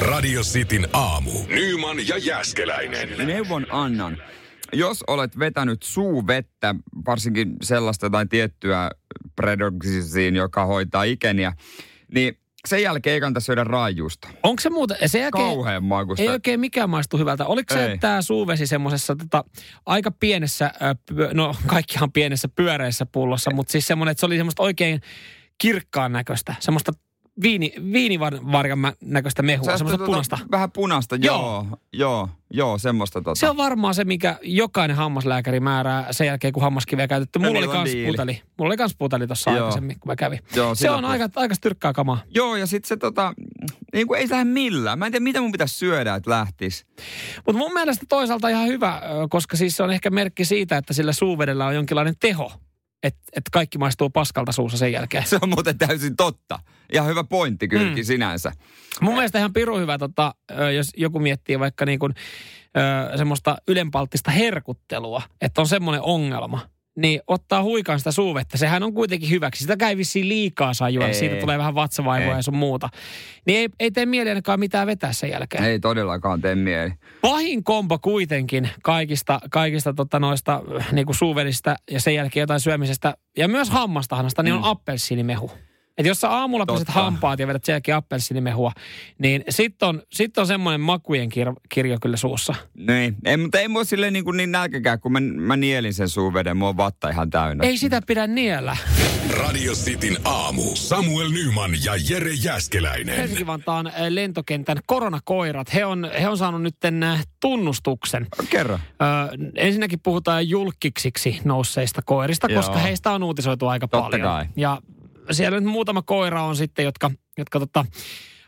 Radio Cityn aamu. Nyman ja Jäskeläinen. Neuvon annan. Jos olet vetänyt suuvettä, varsinkin sellaista tai tiettyä predoxisiin, joka hoitaa ikeniä, niin sen jälkeen ei kannata syödä raajuusta. Onko se muuten, se jälkeen, Kauhean makusta. ei oikein mikään maistu hyvältä. Oliko se tämä suuvesi semmoisessa tota, aika pienessä, no kaikkihan pienessä pyöreässä pullossa, mutta siis semmoinen, että se oli semmoista oikein kirkkaan näköistä, semmoista viini, viinivarjan näköistä mehua, semmoista tota, punaista. Vähän punaista, Joo. joo. Joo, joo, semmoista tota. Se on varmaan se, mikä jokainen hammaslääkäri määrää sen jälkeen, kun hammaskiveä käytetty. Mulla oli kans diili. puteli. Mulla oli kans puteli tuossa Joo. aikaisemmin, kun mä kävin. Joo, se on aika, aika styrkkää kamaa. Joo, ja sitten se tota, niin kuin ei lähde millään. Mä en tiedä, mitä mun pitäisi syödä, että lähtis. Mutta mun mielestä toisaalta ihan hyvä, koska siis se on ehkä merkki siitä, että sillä suuvedellä on jonkinlainen teho. Että et kaikki maistuu paskalta suussa sen jälkeen. Se on muuten täysin totta. Ihan hyvä pointti kylläkin Mm. sinänsä. Mun mielestä ihan piru hyvä, tota, jos joku miettii vaikka niin kuin, ö, semmoista ylenpalttista herkuttelua, että on semmoinen ongelma, niin ottaa huikaan sitä suuvettä. Sehän on kuitenkin hyväksi. Sitä käy vissiin liikaa saa juoda. Ei. Siitä tulee vähän vatsavaivua Ei. ja sun muuta. Niin ei, ei tee mieli ainakaan mitään vetää sen jälkeen. Ei todellakaan tee mieli. Pahin kombo kuitenkin kaikista, kaikista tota noista niin kuin suuvedistä ja sen jälkeen jotain syömisestä ja myös hammastahanasta, niin on Mm. appelsiinimehu. Et jos sä aamulla Totta. peset hampaat ja vedät sen jälkeen appelsiinimehua, niin sitten on, sit on semmoinen makujen kir- kirjo kyllä suussa. Niin, ei, mutta ei mua silleen niin, kuin niin nälkäkään, kun mä, mä nielin sen suuveden. Mua on vatta ihan täynnä. Ei sitä pidä niellä. Radio Cityn aamu. Samuel Nyman ja Jere Jäskeläinen. Helsinki-Vantaan eh, lentokentän koronakoirat, he on, he on saanut nyt tunnustuksen. Kerro. Ö, ensinnäkin puhutaan julkiksiksi nousseista koirista, Joo. koska heistä on uutisoitu aika Totta paljon. kai. Ja siellä nyt muutama koira on sitten, jotka, jotka tota,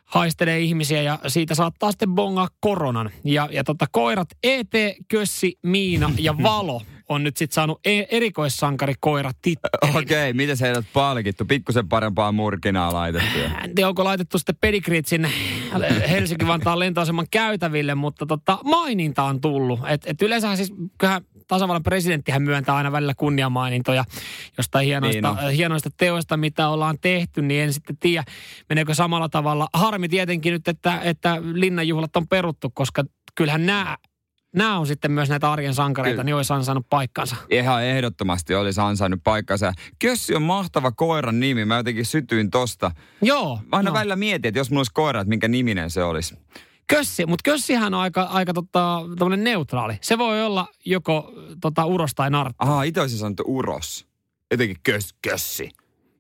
haistelee ihmisiä ja siitä saattaa sitten bongaa koronan. Ja, ja tota, koirat ET, Kössi, Miina ja Valo on nyt sitten saanut e- erikoissankari koira tittelin. Okei, miten se heidät palkittu? Pikkusen parempaa murkinaa laitettu. En tiedä, onko laitettu sitten pedigreet sinne Helsinki-Vantaan lentoaseman käytäville, mutta tota, maininta on tullut. Et, et yleensähän siis, kyllähän tasavallan presidenttihän myöntää aina välillä kunniamainintoja jostain hienoista, Niin niin hienoista teoista, mitä ollaan tehty, niin en sitten tiedä, meneekö samalla tavalla. Harmi tietenkin nyt, että, että linnanjuhlat on peruttu, koska kyllähän nämä Nämä on sitten myös näitä arjen sankareita, Kyllä. niin olisi ansainnut paikkansa. Ihan ehdottomasti olisi ansainnut paikkansa. Kössi on mahtava koiran nimi. Mä jotenkin sytyin tosta. Joo. Mä aina joo. välillä mietin, että jos mulla olisi koira, että minkä niminen se olisi. Kössi, mutta kössihän on aika, aika tota, neutraali. Se voi olla joko tota, uros tai narttu. Aha, itse olisin sanottu uros. Jotenkin kös, kössi.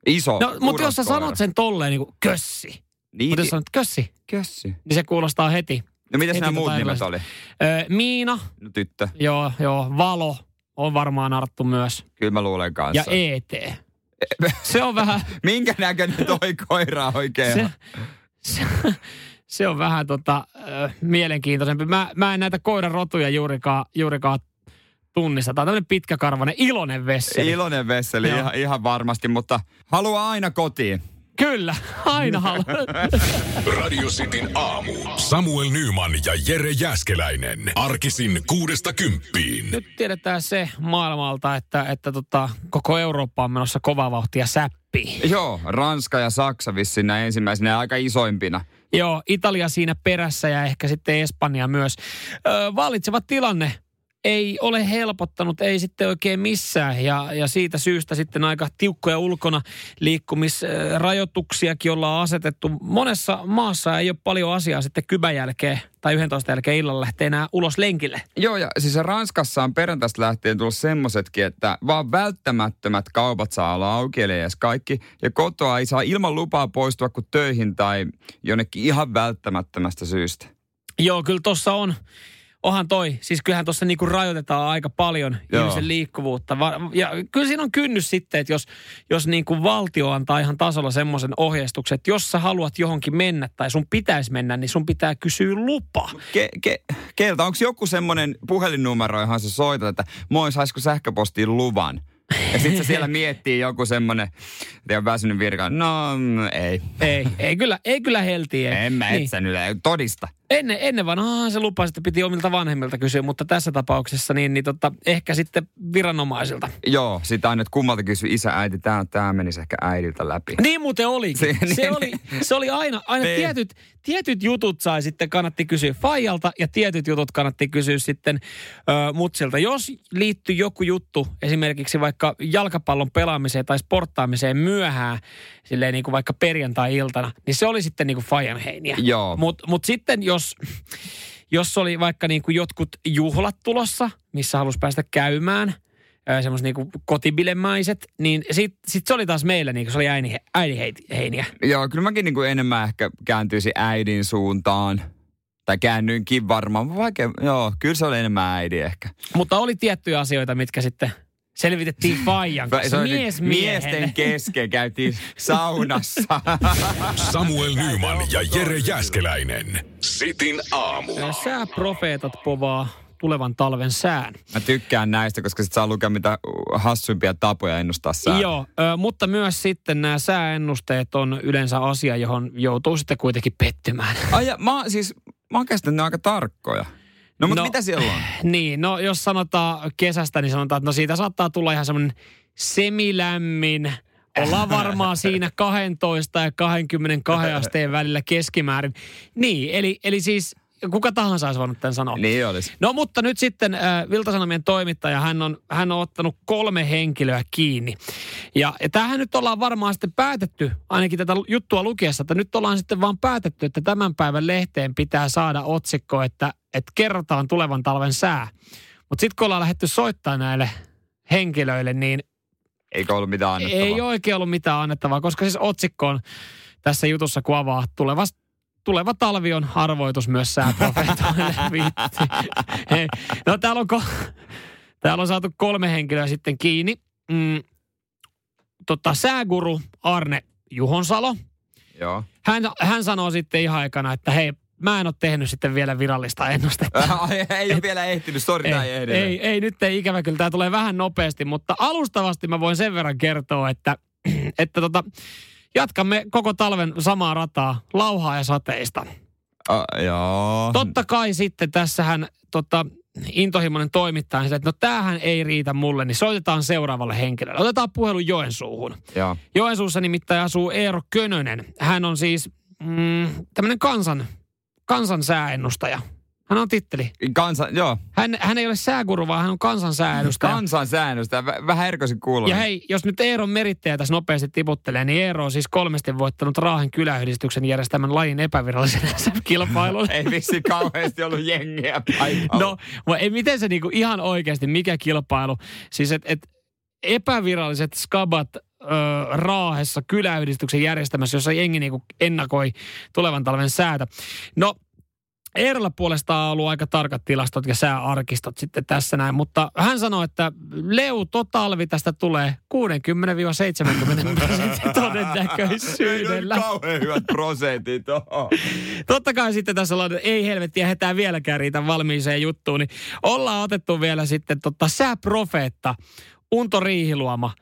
Iso No, mutta jos sä sanot sen tolleen niin kuin kössi, Niin, mutta jos sanot kössi, kössi. niin se kuulostaa heti. No mitäs heti nämä tota muut nimet oli? Öö, Miina, No tyttö. joo, joo, Valo on varmaan narttu myös. Kyllä mä luulen Ja kanssa. ET. Se on vähän, Minkä näköinen toi koira oikein se, se, se on vähän tota, ö, mielenkiintoisempi. Mä, mä en näitä koiran rotuja juurikaan, juurikaan tunnista. Tämä on tämmöinen pitkäkarvainen, iloinen vesseli. Iloinen vesseli Joo. ihan, ihan varmasti, mutta haluaa aina kotiin. Kyllä, aina haluan. Radio Cityn aamu. Samuel Nyman ja Jere Jäskeläinen. Arkisin kuudesta kymppiin. Nyt tiedetään se maailmalta, että, että tota, koko Eurooppa on menossa kovaa vauhtia säppiin. Joo, Ranska ja Saksa vissiin näin ensimmäisenä ja aika isoimpina. Joo, Italia siinä perässä ja ehkä sitten Espanja myös. Ö, vallitseva tilanne ei ole helpottanut, ei sitten oikein missään. Ja, ja siitä syystä sitten aika tiukkoja ulkona liikkumisrajoituksiakin ollaan asetettu. Monessa maassa ei ole paljon asiaa sitten kybän jälkeen tai 11 jälkeen illalla lähtee enää ulos lenkille. Joo, ja siis Ranskassa on perjantaista lähtien tullut semmoisetkin, että vaan välttämättömät kaupat saa olla auki, eli edes kaikki. Ja kotoa ei saa ilman lupaa poistua kuin töihin tai jonnekin ihan välttämättömästä syystä. Joo, kyllä tuossa on. Onhan toi. Siis kyllähän tuossa niinku rajoitetaan aika paljon Joo. ihmisen liikkuvuutta. Ja kyllä siinä on kynnys sitten, että jos, jos niinku valtio antaa ihan tasolla semmoisen ohjeistuksen, että jos sä haluat johonkin mennä tai sun pitäisi mennä, niin sun pitää kysyä lupa. Ke, ke, keltä, onko joku semmoinen puhelinnumero, johon sä soitat, että moi, saisiko sähköpostiin luvan? Ja sitten se siellä miettii joku semmonen, että on väsynyt virka. No, mm, ei. Ei, ei kyllä, ei kyllä heltiä. En mä niin. etsä nyt, todista. Ennen, ennen vanhaa se lupasi, että piti omilta vanhemmilta kysyä, mutta tässä tapauksessa niin, niin tota, ehkä sitten viranomaisilta. Joo, sitä aina, että kummalta kysyy isä, äiti, tämä tää menisi ehkä äidiltä läpi. Niin muuten olikin. Se, Se- se, niin, oli, se oli aina, aina Niin. tietyt, tietyt jutut sai sitten kannatti kysyä Fajalta ja tietyt jutut kannatti kysyä sitten ö, mutsilta. Jos liittyy joku juttu esimerkiksi vaikka jalkapallon pelaamiseen tai sporttaamiseen myöhään, silleen niin kuin vaikka perjantai-iltana, niin se oli sitten niin kuin Fajan heiniä. Joo. Mutta mut sitten jos, jos oli vaikka niin kuin jotkut juhlat tulossa, missä halusi päästä käymään, semmoiset niin kotibilemaiset, niin sit, sit se oli taas meillä, niin kuin se oli äini, äidiheiniä. Joo, kyllä mäkin niinku enemmän ehkä kääntyisin äidin suuntaan. Tai käännyinkin varmaan. Vaikea, joo, kyllä se oli enemmän äidi ehkä. Mutta oli tiettyjä asioita, mitkä sitten selvitettiin Fajan Se kanssa. Mies miesten kesken käytiin saunassa. Samuel Nyman ja Jere Jäskeläinen. Sitin aamu. Sääprofeetat povaa tulevan talven sään. Mä tykkään näistä, koska sit saa lukea mitä hassuimpia tapoja ennustaa sää. Joo, ö, mutta myös sitten nämä sääennusteet on yleensä asia, johon joutuu sitten kuitenkin pettymään. Ai ja, mä, siis, mä oon käsittänyt aika tarkkoja. No mutta No. mitä siellä on? Niin, no jos sanotaan kesästä, niin sanotaan, että no siitä saattaa tulla ihan semmoinen semilämmin. Ollaan varmaan siinä 12 ja 22 asteen välillä keskimäärin. Niin, eli, eli siis kuka tahansa olisi voinut tämän sanoa. Niin olisi. No mutta nyt sitten äh, Viltasanomien toimittaja, hän on, hän on ottanut kolme henkilöä kiinni. Ja, ja tämähän nyt ollaan varmaan sitten päätetty, ainakin tätä juttua lukiessa, että nyt ollaan sitten vaan päätetty, että tämän päivän lehteen pitää saada otsikko, että, että kerrotaan tulevan talven sää. Mutta sitten kun ollaan lähdetty soittaa näille henkilöille, niin Eikö ollut mitään annettavaa? ei oikein ollut mitään annettavaa, koska siis otsikko on tässä jutussa kun avaa tuleva, tuleva talvi on arvoitus myös sääprofeetoille. Hei. No täällä on, ko- täällä on saatu kolme henkilöä sitten kiinni. Mm, tota, sääguru Arne Juhonsalo. Joo. Hän, hän sanoo sitten ihan aikana, että hei, mä en ole tehnyt sitten vielä virallista ennustetta. Ai, ei ole vielä ehtinyt, sori, ei, ei ei, ei, ei, nyt ei ikävä kyllä. Tämä tulee vähän nopeasti, mutta alustavasti mä voin sen verran kertoa, että, että tota, jatkamme koko talven samaa rataa, lauhaa ja sateista. Uh, joo. Totta kai sitten tässähän tota, intohimoinen toimittaja, sille, että no tämähän ei riitä mulle, niin soitetaan seuraavalle henkilölle. Otetaan puhelu Joensuuhun. Joo. Joensuussa nimittäin asuu Eero Könönen. Hän on siis mm, tämmöinen kansan, kansan sääennustaja. Hän on titteli. Kansa, joo. Hän, hän ei ole sääguru, vaan hän on kansan sääennustaja. Kansan säännöstä. Vä, vähän erikoisin kuuluu. Ja hei, jos nyt Eeron merittäjä tässä nopeasti tiputtelee, niin Eero on siis kolmesti voittanut Raahen kyläyhdistyksen järjestämän lajin epävirallisen kilpailun. ei vissi kauheasti ollut jengiä paikalla. No, mutta ei, miten se niinku ihan oikeasti, mikä kilpailu? Siis että et epäviralliset skabat ö, Raahessa kyläyhdistyksen järjestämässä, jossa jengi niinku ennakoi tulevan talven säätä. No, Eerolla puolestaan on ollut aika tarkat tilastot ja sääarkistot sitten tässä näin, mutta hän sanoi, että leuto talvi tästä tulee 60-70 prosentin todennäköisyydellä. Ei kauhean hyvät prosentit. Totta kai sitten tässä ollaan, että ei helvettiä, hetää vieläkään riitä valmiiseen juttuun, niin ollaan otettu vielä sitten tota sääprofeetta Unto Riihiluoma,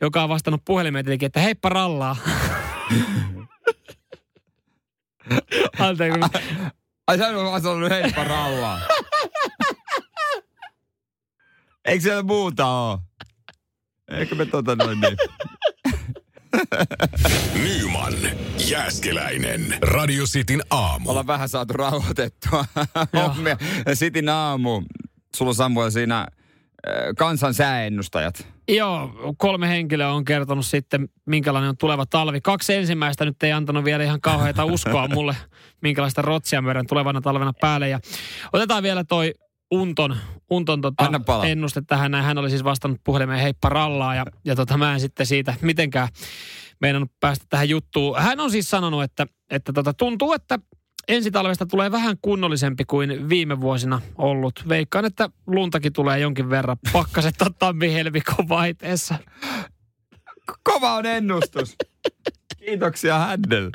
joka on vastannut puhelimeen tietenkin, että heippa rallaa. Anteeksi. Ai sä on vaan sanonut heippa rallaa. Eikö siellä muuta oo? Eikö me tota noin niin? Nyman, Jääskeläinen. Radio Cityn aamu. Ollaan vähän saatu rauhoitettua. Sitin aamu. Sulla on Samuel siinä äh, kansan sääennustajat. Joo, kolme henkilöä on kertonut sitten, minkälainen on tuleva talvi. Kaksi ensimmäistä nyt ei antanut vielä ihan kauheita uskoa mulle, minkälaista rotsia meidän tulevana talvena päälle. Ja otetaan vielä toi Unton, Unton tota ennuste tähän. Näin. Hän oli siis vastannut puhelimeen heippa rallaa ja, ja tota, mä en sitten siitä mitenkään meinannut päästä tähän juttuun. Hän on siis sanonut, että, että tota, tuntuu, että ensi talvesta tulee vähän kunnollisempi kuin viime vuosina ollut. Veikkaan, että luntakin tulee jonkin verran. Pakkaset on tammi-helmikon vaihteessa. Kova on ennustus. Kiitoksia Händel.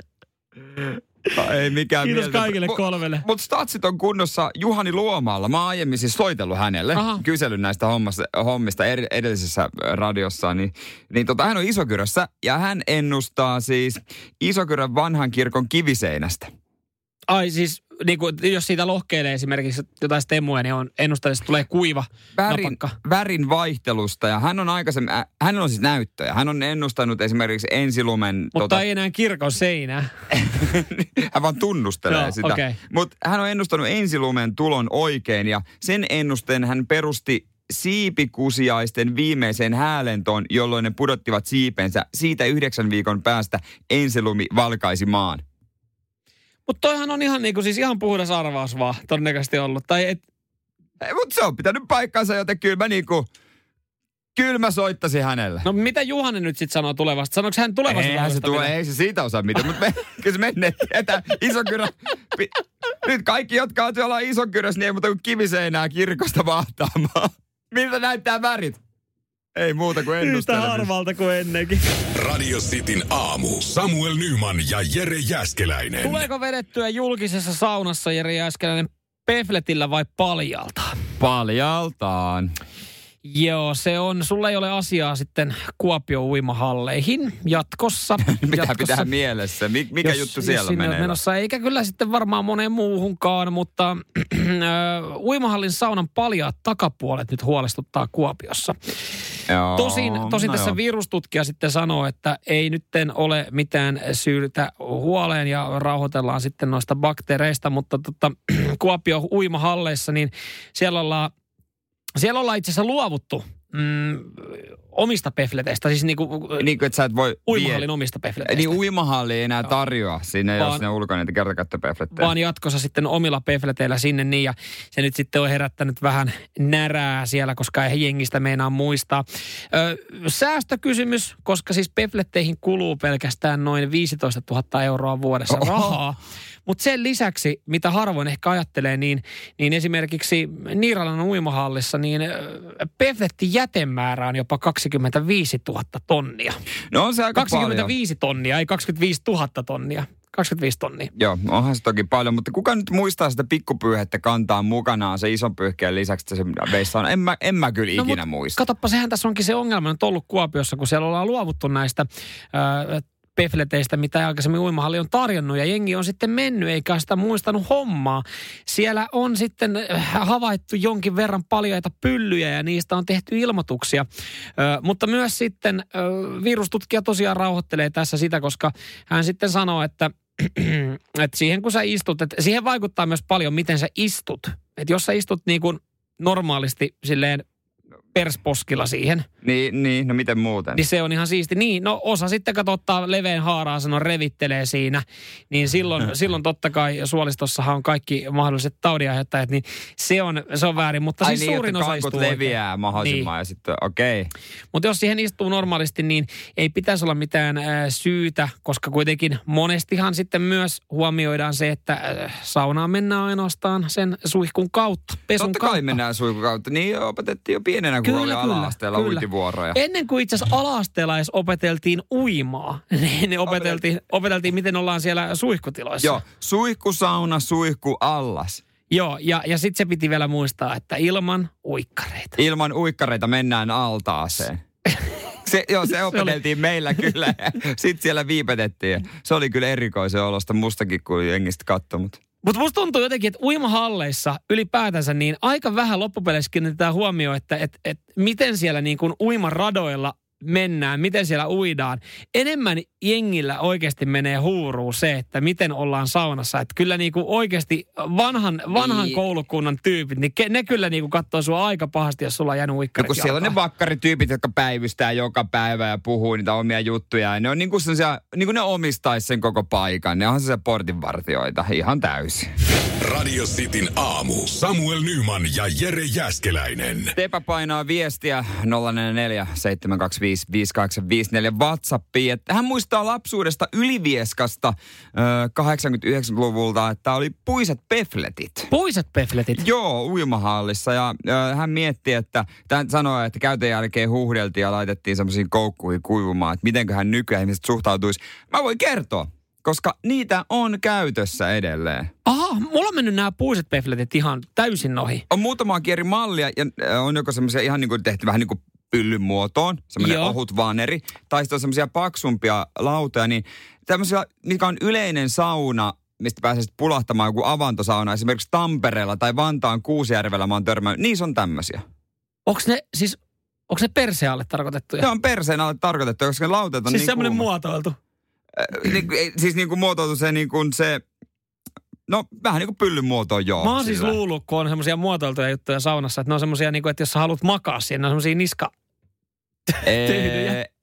Ei mikään Kiitos mieltä. kaikille kolmelle. Mutta statsit on kunnossa Juhani Luomaalla. Mä oon aiemmin siis soitellut hänelle, Aha. kysellyt näistä hommasta, hommista eri, edellisessä radiossa. Niin, niin tota, hän on Isokyrössä ja hän ennustaa siis Isokyrön vanhan kirkon kiviseinästä. Ai siis, niin kuin, jos siitä lohkeilee esimerkiksi jotain stemuja, niin on ennustaa, että tulee kuiva värin, napakka. värin vaihtelusta ja hän on aikaisemmin, äh, hänellä on siis näyttöjä. Hän on ennustanut esimerkiksi ensilumen... Mutta ei enää kirkon seinää. hän vaan tunnustelee Joo, sitä. okei. Mutta hän on ennustanut ensilumen tulon oikein ja sen ennusteen hän perusti siipikusiaisten viimeiseen häälentoon, jolloin ne pudottivat siipensä. Siitä yhdeksän viikon päästä ensilumi valkaisi maan. Mutta toihan on ihan, niin kuin, siis ihan puhdas arvaus vaan todennäköisesti ollut. Tai et, Mutta se on pitänyt paikkansa, joten kyllä mä niinku, kyllä mä soittasin hänelle. no mitä Juhani nyt sitten sanoo tulevasta? Sanoiko hän tulevasta? Eihän se tule, ei se siitä osaa mitään, mutta me, kyllä se menee tietää isokyrä. Pi, nyt kaikki, jotka on tuolla isokyrössä, niin ei muuta kuin kiviseinää kirkosta vahtaamaan. Miltä näyttää värit? Ei muuta kuin Yhtä ennustelemista. harvalta kuin ennenkin. Radio Cityn aamu. Samuel Nyman ja Jere Jäskeläinen. Tuleeko vedettyä julkisessa saunassa Jere Jääskeläinen pefletillä vai paljalta? Paljaltaan. Joo, se on. Sulla ei ole asiaa sitten Kuopio uimahalleihin jatkossa. Mitä jatkossa. pitää mielessä? Mik, mikä jos, juttu siellä menee? Menossa, eikä kyllä sitten varmaan moneen muuhunkaan, mutta uimahallin saunan paljaat takapuolet nyt huolestuttaa Kuopiossa. Joo, Tosin, tosin no tässä joo. virustutkija sitten sanoo, että ei nytten ole mitään syytä huoleen ja rauhoitellaan sitten noista bakteereista, mutta tota, Kuopio uimahalleissa, niin siellä ollaan, siellä ollaan itse asiassa luovuttu mm, omista pefleteistä, siis niinku, Niin kuin, että sä et voi... uimahallin omista pefleteistä. Niin uimahalli ei enää tarjoa. Ole Vaan- sinne ulkona niitä kertakäyttöpeflettejä. vaan jatkossa sitten omilla pefleteillä sinne niin ja se nyt sitten on herättänyt vähän närää siellä, koska ei jengistä meinaa muistaa. Ö, säästökysymys, koska siis pefletteihin kuluu pelkästään noin 15 000 euroa vuodessa Oho. rahaa. Mutta sen lisäksi, mitä harvoin ehkä ajattelee, niin, niin esimerkiksi Niiralan uimahallissa, niin ö, pefletti jätemäärä on jopa 25 000 tonnia. No on se aika paljon. 25 tonnia, ei 25 000 tonnia. 25 tonnia. Joo, onhan se toki paljon, mutta kuka nyt muistaa sitä pikkupyyhettä kantaa mukanaan se ison pyyhkeen lisäksi, että se veissa on? En mä, en mä kyllä ikinä mut muista. Katoppa, sehän tässä onkin se ongelma nyt ollut Kuopiossa, kun siellä ollaan luovuttu näistä ää, pefleteistä, mitä aikaisemmin uimahalli on tarjonnut, ja jengi on sitten mennyt, eikä sitä muistanut hommaa. Siellä on sitten äh, havaittu jonkin verran paljaita pyllyjä, ja niistä on tehty ilmoituksia. Ö, mutta myös sitten ö, virustutkija tosiaan rauhoittelee tässä sitä, koska hän sitten sanoo, että että siihen kun sä istut, että siihen vaikuttaa myös paljon, miten sä istut. Että jos sä istut niin kuin normaalisti silleen persposkilla siihen, Niin, niin, no miten muuten? niin se on ihan siisti. Niin, no osa sitten katsottaa leveän haaraa, sanoo revittelee siinä, niin silloin, silloin totta kai suolistossahan on kaikki mahdolliset taudinaiheuttajat, niin se on, se on väärin, mutta Ai siis niin, suurin osa istuu leviää oikein. mahdollisimman Niin. ja sitten, okei. Okay. Mutta jos siihen istuu normaalisti, niin ei pitäisi olla mitään äh, syytä, koska kuitenkin monestihan sitten myös huomioidaan se, että äh, saunaan mennään ainoastaan sen suihkun kautta, pesun Totta kautta. kai mennään suihkun kautta. Niin opetettiin jo pienenä, kun Kyllä, oli kyllä, ala-asteella kyllä. uintivuoroja. Ennen kuin itse asiassa ala-asteella edes opeteltiin uimaa, niin ne opeteltiin, opeteltiin, miten ollaan siellä suihkutiloissa. Joo, suihkusauna, suihku, allas. Joo, ja, ja sitten se piti vielä muistaa, että ilman uikkareita. Ilman uikkareita mennään altaaseen. Se, joo, se opeteltiin meillä kyllä. Sitten siellä viipetettiin. Se oli kyllä erikoisen olosta mustakin, kun jengistä katsomut. Mutta musta tuntuu jotenkin, että uimahalleissa ylipäätänsä niin aika vähän loppupeleissä kiinnitetään huomioon, että et, et miten siellä niin kuin uimaradoilla mennään, miten siellä uidaan. Enemmän jengillä oikeasti menee huuruun se, että miten ollaan saunassa. Että kyllä niin kuin oikeasti vanhan, vanhan Niin. koulukunnan tyypit, niin ke, ne kyllä niin kuin katsoo sua aika pahasti, jos sulla on jäänyt No uikkarit kun siellä on ne vakkarityypit, jotka päivystää joka päivä ja puhuu niitä omia juttuja. Ja ne on niin kuin, sellaisia, niin kuin ne omistaisi sen koko paikan. Ne on sellaisia portinvartioita ihan täysin. Radio Cityn aamu. Samuel Nyman ja Jere Jäskeläinen. Tepä painaa viestiä 044 725 5854 WhatsAppiin. Että hän muistaa lapsuudesta Ylivieskasta ö, 89-luvulta, että oli puiset pefletit. Puiset pefletit. Joo, uimahallissa. Ja ö, hän mietti, että hän sanoi, että käytön jälkeen huuhdeltiin ja laitettiin semmoisiin koukkuihin kuivumaan, että mitenköhän nykyään ihmiset suhtautuisi. Mä voin kertoa, koska niitä on käytössä edelleen. Aha, mulla on mennyt nämä puiset pefletit ihan täysin ohi. On muutama eri mallia ja äh, on joko semmoisia ihan niin kuin tehty vähän niin kuin pyllyn muotoon, semmoinen ohut vaneri, tai sitten on semmoisia paksumpia lautoja, niin tämmöisiä, mikä on yleinen sauna, mistä pääsee sitten pulahtamaan joku avantosauna, esimerkiksi Tampereella tai Vantaan Kuusijärvellä mä oon törmännyt, niissä on tämmöisiä. Onko ne siis, onko ne persealle tarkoitettuja? Ne on perseen alle tarkoitettu, koska ne lauteet on siis niin semmoinen kuuma. muotoiltu. Äh, niin, siis niin kuin muotoiltu se, niin kuin se, no vähän niin kuin pyllyn muotoon joo. Mä oon siis luullut, kun on semmoisia muotoiltuja juttuja saunassa, että ne on semmoisia, niin kuin, että jos sä haluat makaa siinä, ne on semmoisia niska...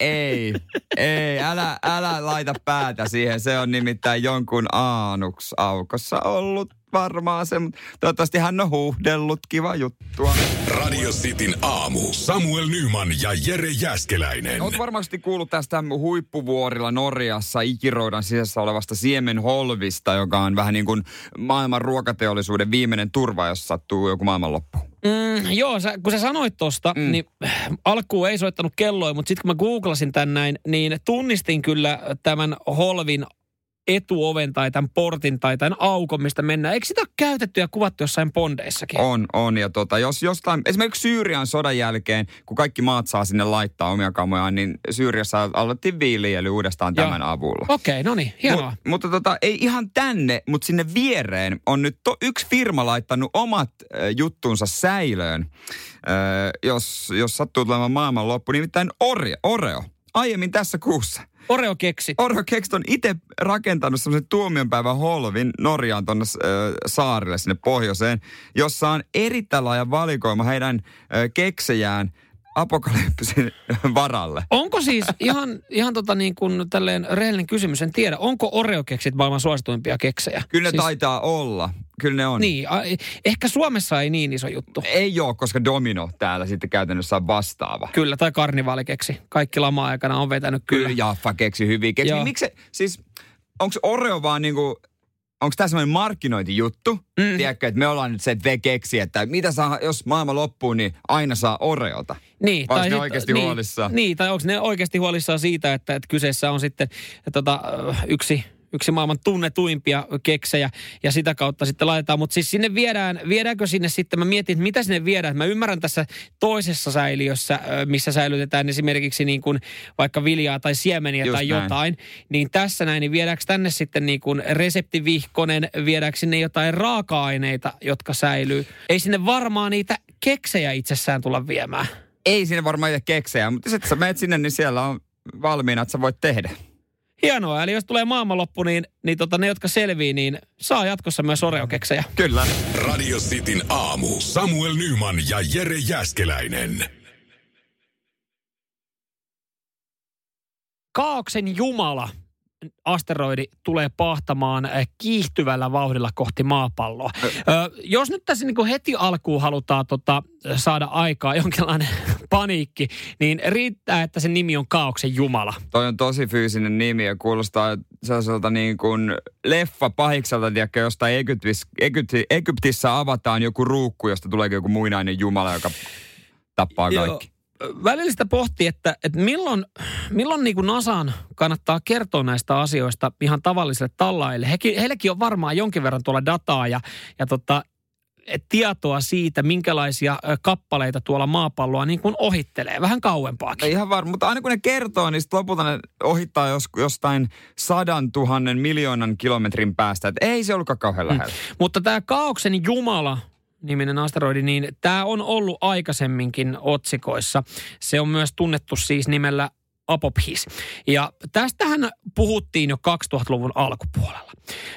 Ei, ei, älä, älä laita päätä siihen. Se on nimittäin jonkun aanuks aukossa ollut varmaan se, mutta toivottavasti hän on huuhdellut. Kiva juttua. Radio Cityn aamu. Samuel Nyman ja Jere Jäskeläinen. Olet varmasti kuullut tästä huippuvuorilla Norjassa ikiroudan sisässä olevasta siemenholvista, joka on vähän niin kuin maailman ruokateollisuuden viimeinen turva, jos sattuu joku maailmanloppu. Mm, joo, sä, kun sä sanoit tosta, mm. niin äh, alkuun ei soittanut kelloa, mutta sitten kun mä googlasin tän näin, niin tunnistin kyllä tämän holvin etuoven tai tämän portin tai tämän aukon, mistä mennään. Eikö sitä ole käytetty ja kuvattu jossain bondeissakin? On, on. Ja tota, jos jostain, esimerkiksi Syyrian sodan jälkeen, kun kaikki maat saa sinne laittaa omia kamojaan, niin Syyriassa alettiin viljely uudestaan Joo. tämän avulla. Okei, no niin, hienoa. Mut, mutta tota, ei ihan tänne, mutta sinne viereen on nyt to, yksi firma laittanut omat äh, juttunsa säilöön, äh, jos, jos sattuu tulemaan maailmanloppu, nimittäin Oreo. Oreo. Aiemmin tässä kuussa. Oreo keksit. Oreo Keksit on itse rakentanut semmoisen tuomionpäivän holvin Norjaan tuonne äh, saarille sinne pohjoiseen, jossa on erittäin laaja valikoima heidän äh, keksejään apokalypsin varalle. Onko siis ihan, ihan tota niin kuin tälleen rehellinen kysymys, en tiedä, onko Oreo-keksit maailman suosituimpia keksejä? Kyllä ne siis, taitaa olla. Kyllä ne on. Niin, a, ehkä Suomessa ei niin iso juttu. Ei ole, koska Domino täällä sitten käytännössä on vastaava. Kyllä, tai karnivaalikeksi. Kaikki lama-aikana on vetänyt kyllä. Kyllä Jaffa keksi hyviä keksi. Joo. Miksi siis, onko Oreo vaan niinku, onko tämä semmoinen markkinointijuttu? Mm. Tiedätkö, että me ollaan nyt se, että ve keksi, että mitä saa, jos maailma loppuu, niin aina saa Oreota. Niin, Vai onko ne sit- oikeasti niin, huolissaan? Niin, tai onko ne oikeasti huolissaan siitä, että, että kyseessä on sitten tota, äh, yksi yksi maailman tunnetuimpia keksejä ja sitä kautta sitten laitetaan. Mutta siis sinne viedään, viedäänkö sinne sitten, mä mietin, että mitä sinne viedään. Mä ymmärrän tässä toisessa säiliössä, missä säilytetään esimerkiksi niin kuin vaikka viljaa tai siemeniä Just tai näin. jotain. Niin tässä näin, niin viedäänkö tänne sitten niin kuin reseptivihkonen, viedäänkö sinne jotain raaka-aineita, jotka säilyy. Ei sinne varmaan niitä keksejä itsessään tulla viemään. Ei sinne varmaan itse keksejä, mutta sitten sä menet sinne, niin siellä on valmiina, että sä voit tehdä. Hienoa, eli jos tulee maailmanloppu, niin, niin tota, ne, jotka selvii, niin saa jatkossa myös Oreo-keksejä. Kyllä. Radio Cityn aamu. Samuel Nyman ja Jere Jäskeläinen. Kaauksen Jumala asteroidi tulee pahtamaan äh, kiihtyvällä vauhdilla kohti maapalloa. Ö, jos nyt tässä niin heti alkuun halutaan tota, saada aikaa jonkinlainen paniikki, niin riittää, että sen nimi on Kaauksen Jumala. Toi on tosi fyysinen nimi ja kuulostaa sellaiselta niin kuin leffa pahikselta, tiedätkö, jostain Egyptis, Egypti, Egyptissä avataan joku ruukku, josta tulee joku muinainen jumala, joka tappaa kaikki. Joo. Välillistä pohti, että, että milloin, milloin niin kuin NASAn kannattaa kertoa näistä asioista ihan tavallisille tallaille. Hekin, heillekin on varmaan jonkin verran tuolla dataa ja, ja tota, et tietoa siitä, minkälaisia kappaleita tuolla maapalloa niin kuin ohittelee. Vähän kauempaakin. Ei ihan varma, mutta aina kun ne kertoo, niin sit lopulta ne ohittaa jos, jostain sadan tuhannen miljoonan kilometrin päästä. Et ei se ollutkaan kauhean lähellä. Mutta tämä Kaauksen Jumala niminen asteroidi, niin tämä on ollut aikaisemminkin otsikoissa. Se on myös tunnettu siis nimellä Apophis. Ja tästähän puhuttiin jo 2000-luvun alkupuolella.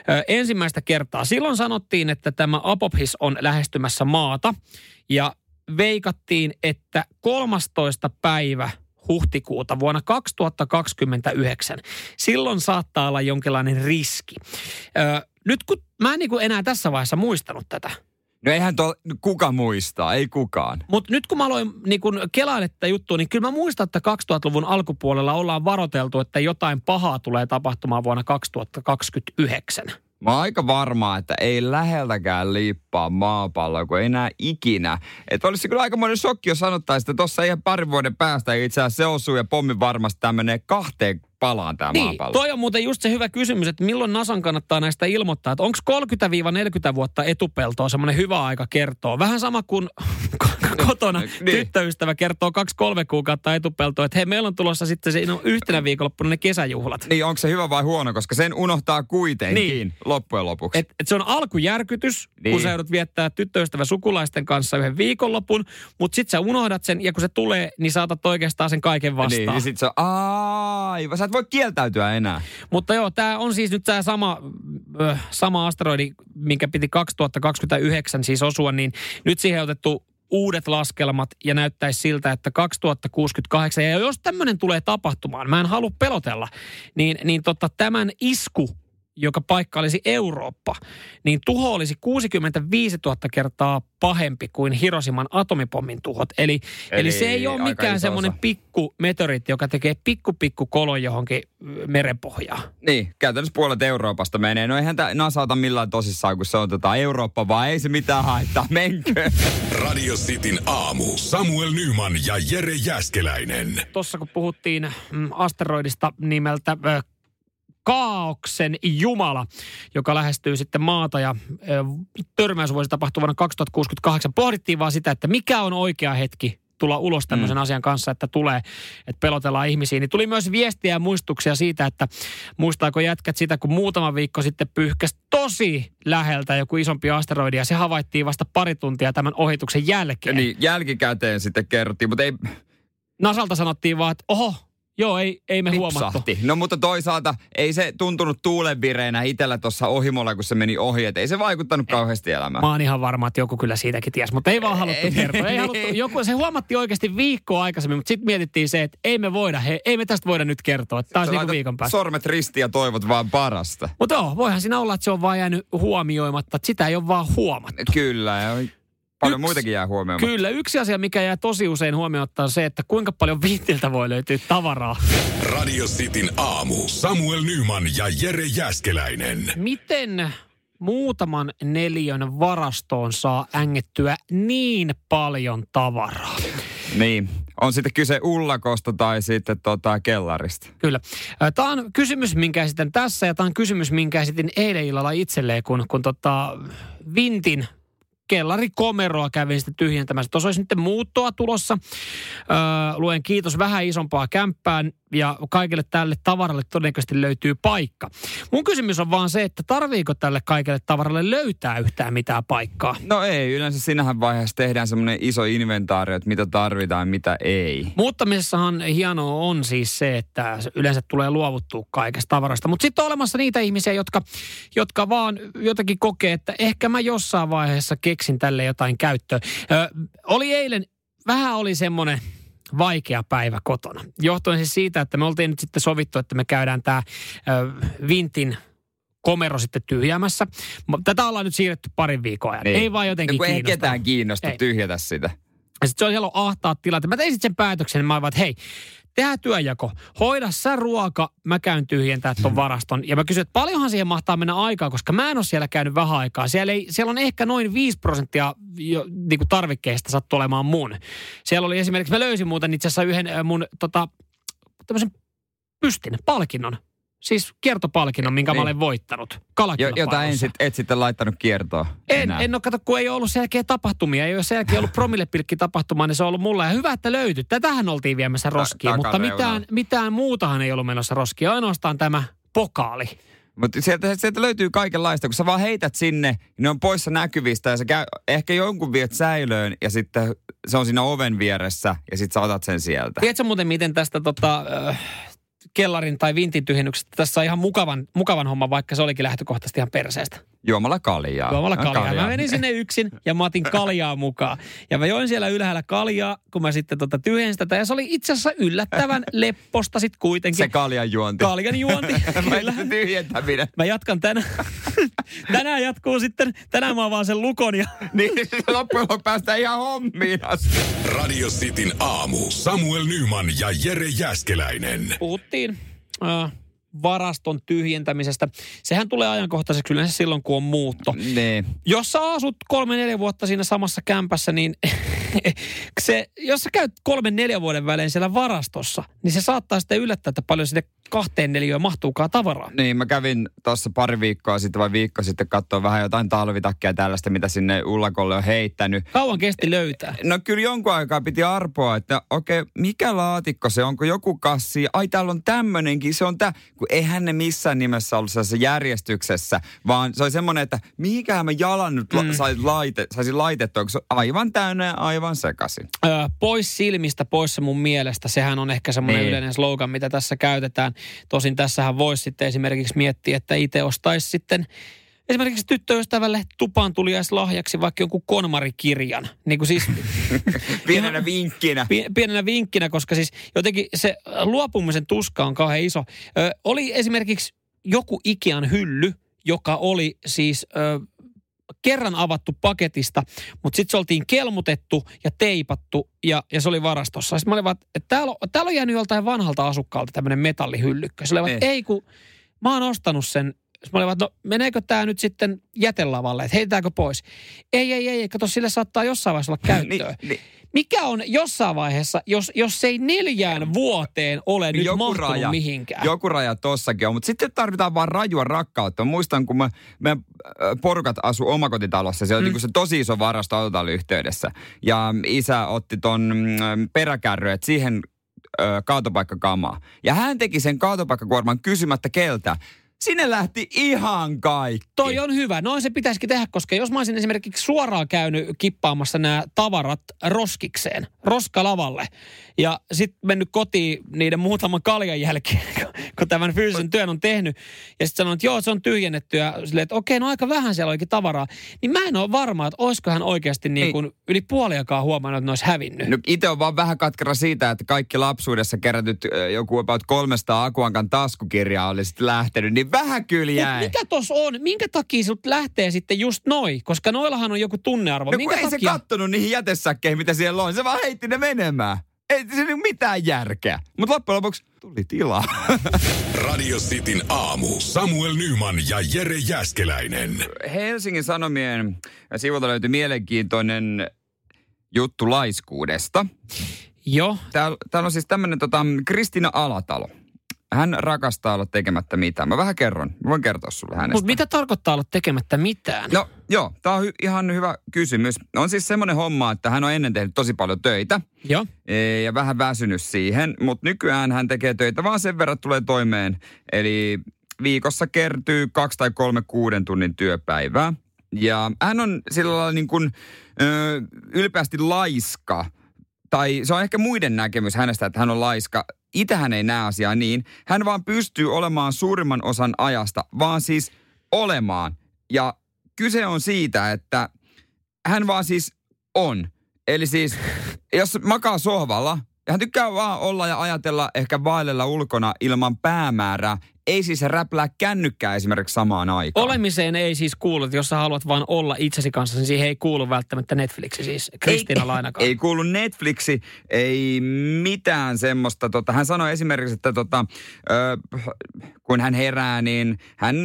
Ö, ensimmäistä kertaa. Silloin sanottiin, että tämä Apophis on lähestymässä maata ja veikattiin, että 13. päivä huhtikuuta vuonna 2029. Silloin saattaa olla jonkinlainen riski. Ö, nyt kun mä en niin kuin enää tässä vaiheessa muistanut tätä, No eihän tuo, kuka muistaa, ei kukaan. mutta nyt kun mä aloin niin kun kelaan tätä juttua, niin kyllä mä muistan, että 2000-luvun alkupuolella ollaan varoteltu, että jotain pahaa tulee tapahtumaan vuonna 2029. Mä oon aika varma, että ei läheltäkään liippaa maapalloa, kun ei näe ikinä. Että olisi kyllä aikamoinen shokki, jos sanottaisiin, että tuossa ihan parin vuoden päästä itse asiassa se osuu ja pommi varmasti tämä menee kahteen palaan tämä Niin, maapallo. toi on muuten just se hyvä kysymys, että milloin NASAn kannattaa näistä ilmoittaa, että onko 30-40 vuotta etupeltoa semmoinen hyvä aika kertoo. Vähän sama kuin kotona Niin. tyttöystävä kertoo kaksi-kolme kuukautta etupeltoa, että hei meillä on tulossa sitten siinä on yhtenä viikonloppuna ne kesäjuhlat. Niin onko se hyvä vai huono, koska sen unohtaa kuitenkin Niin. loppujen lopuksi. Et, et se on alkujärkytys, niin. kun Niin. sä joudut viettää tyttöystävä sukulaisten kanssa yhden viikonlopun, mutta sit sä unohdat sen ja kun se tulee, niin saatat oikeastaan sen kaiken vastaan. Niin, niin sit se on, aivan, sä et voi kieltäytyä enää. Mutta joo, tämä on siis nyt tämä sama, ö, sama asteroidi, minkä piti 2029 siis osua, niin nyt siihen on otettu uudet laskelmat ja näyttäisi siltä, että 2068, ja jos tämmöinen tulee tapahtumaan, mä en halua pelotella, niin, niin tota, tämän isku, joka paikka olisi Eurooppa, niin tuho olisi 65 000 kertaa pahempi kuin Hiroshiman atomipommin tuhot. Eli, eli, Eli se ei ole mikään semmoinen pikku meteoriitti, joka tekee pikku pikku kolon johonkin ö, merenpohjaan. Niin, käytännössä puolet Euroopasta menee. No eihän tämä NASA ota millään tosissaan, kun se on tota Eurooppa, vaan ei se mitään haittaa, menkö. Radio Cityn aamu. Samuel Nyman ja Jere Jäskeläinen. tuossa kun puhuttiin mm, asteroidista nimeltä Kaauksen Jumala, joka lähestyy sitten maata ja ö, törmäys voisi tapahtua vuonna 2068. Pohdittiin vaan sitä, että mikä on oikea hetki tulla ulos tämmöisen mm. asian kanssa, että tulee, että pelotellaan ihmisiä. Niin tuli myös viestiä ja muistuksia siitä, että muistaako jätkät sitä, kun muutama viikko sitten pyyhkäsi tosi läheltä joku isompi asteroidi ja se havaittiin vasta pari tuntia tämän ohituksen jälkeen. Niin, jälkikäteen sitten kerrottiin, mutta ei Nasalta sanottiin vaan, että oho, joo, ei, ei me huomattu. lipsahti. No mutta toisaalta ei se tuntunut tuulenvireenä itsellä tuossa ohimolla, kun se meni ohi, että ei se vaikuttanut kauheasti elämään. Mä oon ihan varma, että joku kyllä siitäkin ties, mutta ei vaan haluttu Ei, kertoa. Ei haluttu, joku, se huomattiin oikeasti viikkoa aikaisemmin, mutta sitten mietittiin se, että ei me voida, he, ei me tästä voida nyt kertoa, taas Sä niinku viikon päästä. Sormet ristiin ja toivot vaan parasta. Mutta joo, voihan siinä olla, että se on vaan jäänyt huomioimatta, että sitä ei ole vaan huomattu. Kyllä, paljon Yksi- muitakin jää huomioon. Kyllä, yksi asia, mikä jää tosi usein huomiotta on se, että kuinka paljon viittiltä voi löytyä tavaraa. Radio Cityn aamu. Samuel Nyman ja Jere Jäskeläinen. Miten muutaman neliön varastoon saa ängettyä niin paljon tavaraa? Niin, on sitten kyse ullakosta tai sitten tota kellarista. Kyllä. Tämä on kysymys, minkä esitän tässä ja tämä on kysymys, minkä esitin eilen illalla itselleen, kun, kun tota Vintin kellarikomeroa kävin sitten tyhjentämässä. Tuossa olisi nyt muuttoa tulossa. Öö, luen kiitos vähän isompaa kämppään ja kaikille tälle tavaralle todennäköisesti löytyy paikka. Mun kysymys on vaan se, että tarviiko tälle kaikelle tavaralle löytää yhtään mitään paikkaa? No ei, yleensä siinähän vaiheessa tehdään semmoinen iso inventaario, että mitä tarvitaan ja mitä ei. Muuttamisessahan hienoa on siis se, että yleensä tulee luovuttua kaikesta tavarasta. Mutta sitten on olemassa niitä ihmisiä, jotka, jotka vaan jotenkin kokee, että ehkä mä jossain vaiheessa keksin tälle jotain käyttöä. Ö, oli eilen, vähän oli semmoinen vaikea päivä kotona. Johtuen siis siitä, että me oltiin nyt sitten sovittu, että me käydään tämä Vintin komero sitten tyhjäämässä. Tätä ollaan nyt siirretty parin viikon ajan. Niin. Ei vaan jotenkin no, kun ei kiinnosta. ketään kiinnosta Ei. tyhjätä sitä. Ja sitten se on siellä ahtaat tilat. Mä tein sitten sen päätöksen, niin mä olin että hei, tehdään työjako. Hoida sä ruoka, mä käyn tyhjentää ton varaston. Ja mä kysyin, että paljonhan siihen mahtaa mennä aikaa, koska mä en ole siellä käynyt vähän aikaa. Siellä, ei, siellä on ehkä noin 5 prosenttia jo, niin kuin tarvikkeista sattuu olemaan mun. Siellä oli esimerkiksi, mä löysin muuten itse asiassa yhden äh, mun tota, tämmöisen pystin, palkinnon. Siis kiertopalkinnon, minkä mä Niin. olen voittanut. Jo, jota en sit, et sitten laittanut kiertoon En, enää. en ole, kato, kun ei ole ollut selkeä tapahtumia. Ei ole selkeä ollut promillepilkki tapahtumaa, niin se on ollut mulla. Ja hyvä, että löytyi. Tätähän oltiin viemässä roskiin, mutta mitään, mitään muutahan ei ollut menossa roskiin. Ainoastaan tämä pokaali. Mutta sieltä, sieltä löytyy kaikenlaista, kun sä vaan heität sinne, niin ne on poissa näkyvistä ja sä käy, ehkä jonkun viet säilöön ja sitten se on siinä oven vieressä ja sitten sä otat sen sieltä. Tiedätkö muuten, miten tästä tota, äh, kellarin tai vintin tyhjennyksestä tässä on ihan mukavan, mukavan homma, vaikka se olikin lähtökohtaisesti ihan perseestä. Juomalla kaljaa. Juomalla No, kaljaa. Mä menin sinne yksin ja mä otin kaljaa mukaan. Ja mä join siellä ylhäällä kaljaa, kun mä sitten tota tyhjensin tätä. Ja se oli itse asiassa yllättävän lepposta sitten kuitenkin. Se kaljan juonti. Kaljan juonti. Mä tyhjentäminen. Mä jatkan tänään. tänään jatkuu sitten. Tänään mä avaan sen lukon ja Niin loppujen lopuksi päästään ihan hommiin asti. Radio Cityn aamu. Samuel Nyman ja Jere Jäskeläinen. puhuttiin äh, varaston tyhjentämisestä. Sehän tulee ajankohtaiseksi yleensä silloin, kun on muutto. Nee. Jos sä asut kolme-neljä vuotta siinä samassa kämpässä, niin se, jos sä käyt kolmen-neljän vuoden välein siellä varastossa, niin se saattaa sitten yllättää, että paljon sinne kahteen neliöön mahtuukaan tavaraa. Niin, mä kävin tuossa pari viikkoa sitten vai viikko sitten katsoa vähän jotain talvitakkia tällaista, mitä sinne ullakolle on heittänyt. Kauan kesti löytää. No kyllä jonkun aikaa piti arpoa, että okei, okay, mikä laatikko se, onko joku kassi? Ai täällä on tämmönenkin, se on tää. Kun eihän ne missään nimessä ollut sellaisessa järjestyksessä, vaan se oli semmoinen, että mihinkähän mä jalan nyt mm. saisin, laite, saisin laitettua, kun se on aivan täynnä ja aivan sekaisin. Öö, pois silmistä, pois se mun mielestä. Sehän on ehkä semmoinen Niin. yleinen slogan, mitä tässä käytetään. Tosin tässähän voisi sitten esimerkiksi miettiä, että itse ostaisi sitten esimerkiksi tyttöystävälle tupaan lahjaksi vaikka jonkun konmarikirjan. Niin kuin siis Pienenä vinkkinä. Pie- pienenä vinkkinä, koska siis jotenkin se luopumisen tuska on kauhean iso. Ö, oli esimerkiksi joku Ikean hylly, joka oli siis ö, kerran avattu paketista, mutta sitten se oltiin kelmutettu ja teipattu ja, ja se oli varastossa. Sitten mä olin vaan, että täällä on, täällä on jäänyt joltain vanhalta asukkaalta tämmöinen metallihyllykkö. Se oli vaan, Niin. ei kun mä oon ostanut sen. Sitten mä olin vaan, että no meneekö tämä nyt sitten jätelavalle, että heitetäänkö pois? Ei, ei, ei, kato sille saattaa jossain vaiheessa olla käyttöä. Niin, niin. Mikä on jossain vaiheessa, jos, jos se ei neljään vuoteen ole nyt mahtunut mihinkään? Joku raja tossakin on, mutta sitten tarvitaan vaan rajua rakkautta. Mä muistan, kun mä, meidän äh, porukat asu omakotitalossa, se oli mm. se tosi iso varasto autotalliyhteydessä. Ja isä otti ton mm, peräkärry, että siihen ö, kaatopaikkakamaa. Ja hän teki sen kaatopaikkakuorman kysymättä keltä. Sinne lähti ihan kaikki. Toi on hyvä. Noin se pitäisikin tehdä, koska jos mä olisin esimerkiksi suoraan käynyt kippaamassa nämä tavarat roskikseen, roskalavalle, ja sitten mennyt kotiin niiden muutaman kaljan jälkeen, kun tämän fyysisen työn on tehnyt, ja sitten sanonut, että joo, se on tyhjennetty, ja silleen, että okei, no aika vähän siellä olikin tavaraa, niin mä en ole varma, että olisiko hän oikeasti niin kuin yli puoliakaan huomannut, että ne olisi hävinnyt. No itse on vaan vähän katkera siitä, että kaikki lapsuudessa kerätyt joku about 300 Akuankan taskukirjaa oli sitten lähtenyt, niin vähän kyllä Mut jäi. mikä tos on? Minkä takia sut lähtee sitten just noi? Koska noillahan on joku tunnearvo. No kun Minkä ei takia? se kattonut niihin jätesäkkeihin, mitä siellä on. Se vaan heitti ne menemään. Ei se niinku mitään järkeä. Mutta loppujen lopuksi tuli tilaa. Radio Cityn aamu. Samuel Nyman ja Jere Jäskeläinen. Helsingin Sanomien sivulta löytyi mielenkiintoinen juttu laiskuudesta. Joo. Täällä, täällä on siis tämmöinen tota, Kristina Alatalo. Hän rakastaa olla tekemättä mitään. Mä vähän kerron. Mä voin kertoa sulle hänestä. Mutta mitä tarkoittaa olla tekemättä mitään? No joo, tää on hy- ihan hyvä kysymys. On siis semmoinen homma, että hän on ennen tehnyt tosi paljon töitä Joo. e, ja vähän väsynyt siihen, mutta nykyään hän tekee töitä vaan sen verran tulee toimeen. Eli viikossa kertyy kaksi tai kolme kuuden tunnin työpäivää. Ja hän on sillä lailla niin kuin, ö, ylpeästi laiska. Tai se on ehkä muiden näkemys hänestä, että hän on laiska. Itse hän ei näe asiaa niin. Hän vaan pystyy olemaan suurimman osan ajasta, vaan siis olemaan. Ja kyse on siitä, että hän vaan siis on. Eli siis, jos makaa sohvalla, hän tykkää vaan olla ja ajatella ehkä vaellella ulkona ilman päämäärää, ei siis räplää kännykkää esimerkiksi samaan aikaan. Olemiseen ei siis kuulu, että jos sä haluat vaan olla itsesi kanssa, niin siihen ei kuulu välttämättä Netflixi siis. Kristiina Lainakaan. Ei kuulu Netflixi, ei mitään semmoista. Tota, hän sanoi esimerkiksi, että tota, ö, kun hän herää, niin hän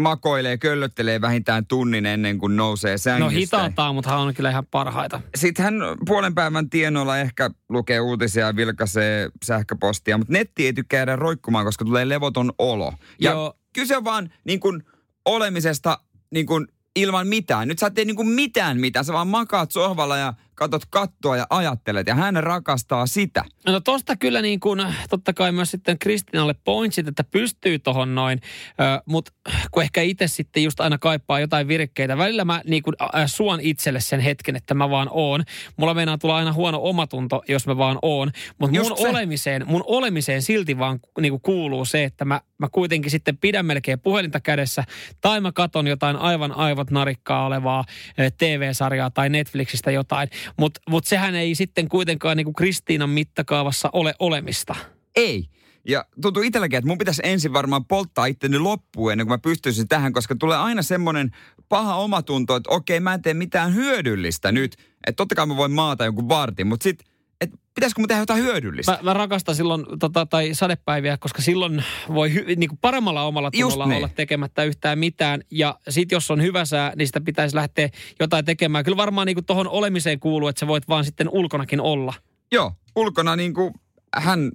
makoilee, köllöttelee vähintään tunnin ennen kuin nousee No sängystä. hitaaltaan, mutta hän on kyllä ihan parhaita. Sitten hän puolen päivän tienoilla ehkä lukee uutisia ja vilkaisee sähköpostia, mutta netti ei tykkää jäädä roikkumaan, koska tulee levoton olo. Ja Joo. kyse on vaan niin kuin olemisesta niin kuin ilman mitään. Nyt sä et tee niin kuin mitään mitään, sä vaan makaat sohvalla ja katot kattoa ja ajattelet. Ja hän rakastaa sitä. No tosta kyllä niin kuin, totta kai myös sitten Kristinalle pointsit, että pystyy tohon noin, mutta kun ehkä itse sitten just aina kaipaa jotain virkkeitä. Välillä mä niin kuin, äh, suon itselle sen hetken, että mä vaan oon. Mulla meinaa tulla aina huono omatunto, jos mä vaan oon. Mutta mun se. olemiseen, mun olemiseen silti vaan niin kuin kuuluu se, että mä, mä kuitenkin sitten pidän melkein puhelinta kädessä. Tai mä katon jotain aivan aivot narikkaa olevaa TV-sarjaa tai Netflixistä jotain. Mutta mut sehän ei sitten kuitenkaan niin kuin Kristiinan mittakaavassa ole olemista. Ei. Ja tuntuu itselläkin, että mun pitäisi ensin varmaan polttaa itteni loppuun ennen kuin mä pystyisin tähän, koska tulee aina semmoinen paha omatunto, että okei, mä en tee mitään hyödyllistä nyt. Että totta kai mä voin maata jonkun vartin, mutta sit, että pitäisikö mun tehdä jotain hyödyllistä? Mä, mä rakastan silloin, tota, tai sadepäiviä, koska silloin voi hy, niin kuin paremmalla omalla tunnolla niin. olla tekemättä yhtään mitään. Ja sit jos on hyvä sää, niin sitä pitäisi lähteä jotain tekemään. Kyllä varmaan niin kuin tohon olemiseen kuuluu, että sä voit vaan sitten ulkonakin olla. Joo, ulkona niin kuin hän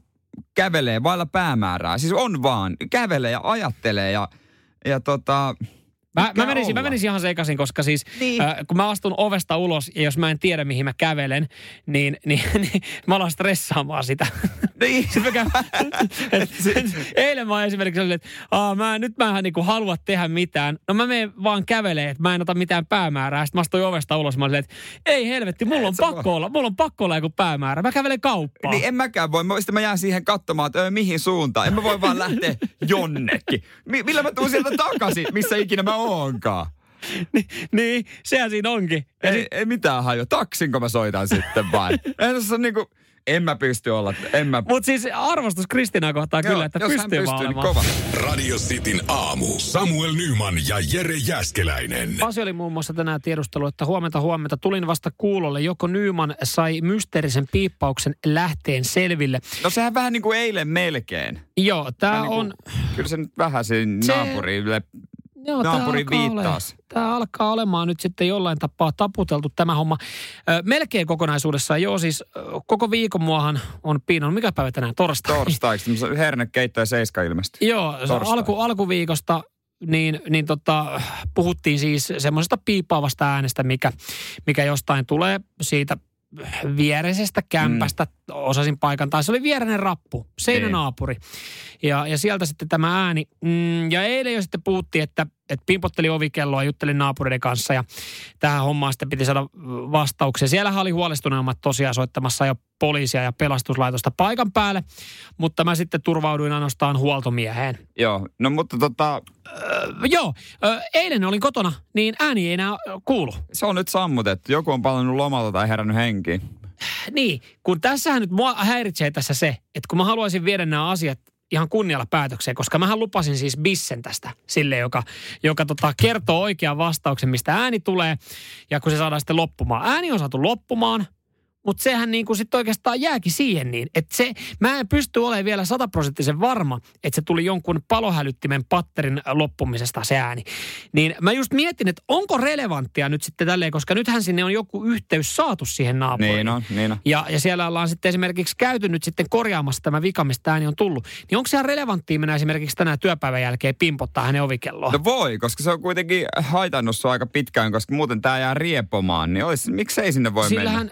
kävelee vailla päämäärää. Siis on vaan, kävelee ja ajattelee ja, ja tota... Mä, mä, menisin, mä menisin ihan sekaisin, koska siis Niin. äh, kun mä astun ovesta ulos ja jos mä en tiedä mihin mä kävelen, niin, niin, niin mä alan stressaamaan sitä. Niin. Sitten mä käyn, et, et, eilen mä esimerkiksi olin, että Aa, mä, nyt mä en niinku halua tehdä mitään. No mä menen vaan kävelee, että mä en ota mitään päämäärää. Sitten mä astuin ovesta ulos, mä olin, että ei helvetti, mulla on pakko olla, mulla on pakko olla joku päämäärä. Mä kävelen kauppaan. Niin en mäkään voi. Mä, sitten mä jään siihen katsomaan, että mihin suuntaan. En mä voi vaan lähteä jonnekin. Mi- millä mä tuun sieltä takaisin, missä ikinä mä oonkaan. niin, sehän siinä onkin. Ja Ei, ei mitään hajua. Taksinko mä soitan sitten vai? En tässä on niinku, en mä pysty olla, en mä... Mutta siis arvostus Kristinaa kohtaan kyllä, että jos pystyy hän pystyy, niin kova. Radio Cityn aamu. Samuel Nyman ja Jere Jäskeläinen. Pasi oli muun muassa tänään tiedustelu, että huomenta huomenta tulin vasta kuulolle. Joko Nyman sai mysteerisen piippauksen lähteen selville. No sehän vähän niin kuin eilen melkein. Joo, tämä Vähän niin on... kuin- Kyllä se nyt vähän siinä Se- naapurille Joo, tää naapuri alkaa viittaas. ole- Tämä alkaa olemaan nyt sitten jollain tapaa taputeltu tämä homma. Ö, melkein kokonaisuudessaan, joo siis ö, koko viikon muahan on piinannut. Mikä päivä tänään? Torstai. torstaiksi. Hernekeitto ja seiska ilmestyi. Joo, se Torstai. alku, alkuviikosta niin, niin tota, puhuttiin siis semmoisesta piippaavasta äänestä, mikä, mikä jostain tulee siitä viereisestä kämpästä, mm. osasin paikan, tai se oli viereinen rappu, seinänaapuri. Ja, ja sieltä sitten tämä ääni. Mm, ja eilen jo sitten puhuttiin, että, että pimpotteli ovikelloa, juttelin naapureiden kanssa ja tähän hommaan sitten piti saada vastauksia. Siellähän oli huolestuneemmat tosiaan soittamassa jo poliisia ja pelastuslaitosta paikan päälle, mutta mä sitten turvauduin ainoastaan huoltomieheen. Joo, no mutta tota, Öö, joo, öö, eilen olin kotona, niin ääni ei enää kuulu. se on nyt sammutettu. Joku on palannut lomalta tai herännyt henkiin. Niin, kun tässähän nyt mua häiritsee tässä se, että kun mä haluaisin viedä nämä asiat ihan kunnialla päätökseen, koska mähän lupasin siis bissen tästä sille, joka, joka tota, kertoo oikean vastauksen, mistä ääni tulee, ja kun se saadaan sitten loppumaan. Ääni on saatu loppumaan, mutta sehän niin kuin sitten oikeastaan jääkin siihen niin, että se, mä en pysty olemaan vielä sataprosenttisen varma, että se tuli jonkun palohälyttimen patterin loppumisesta se ääni. Niin mä just mietin, että onko relevanttia nyt sitten tälleen, koska nythän sinne on joku yhteys saatu siihen naapuriin. Niin on, niin on. Ja, ja siellä ollaan sitten esimerkiksi käyty nyt sitten korjaamassa tämä vika, mistä ääni on tullut. Niin onko se relevanttia mennä esimerkiksi tänään työpäivän jälkeen pimpottaa hänen ovikelloa? No voi, koska se on kuitenkin haitannut sua aika pitkään, koska muuten tää jää riepomaan. Niin olisi, miksei sinne voi mennä? Sillähän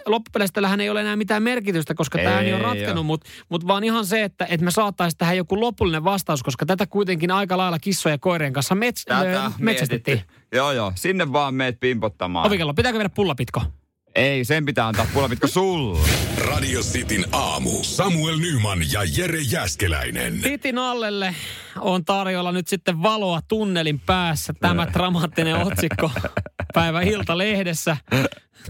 tällähän ei ole enää mitään merkitystä, koska tämä on Ei ratkennut, mutta mut vaan ihan se, että, että me saataisiin tähän joku lopullinen vastaus, koska tätä kuitenkin aika lailla kissojen ja koirien kanssa mets, Tätä ö, metsästettiin. mietitty. Joo, joo. Sinne vaan meet pimpottamaan. Ovikello, pitääkö viedä pullapitko? Ei, sen pitää antaa puolapitko sulle. Radio Cityn aamu. Samuel Nyman ja Jere Jäskeläinen. Titin allelle on tarjolla nyt sitten valoa tunnelin päässä. Tämä dramaattinen otsikko päivä Ilta-lehdessä.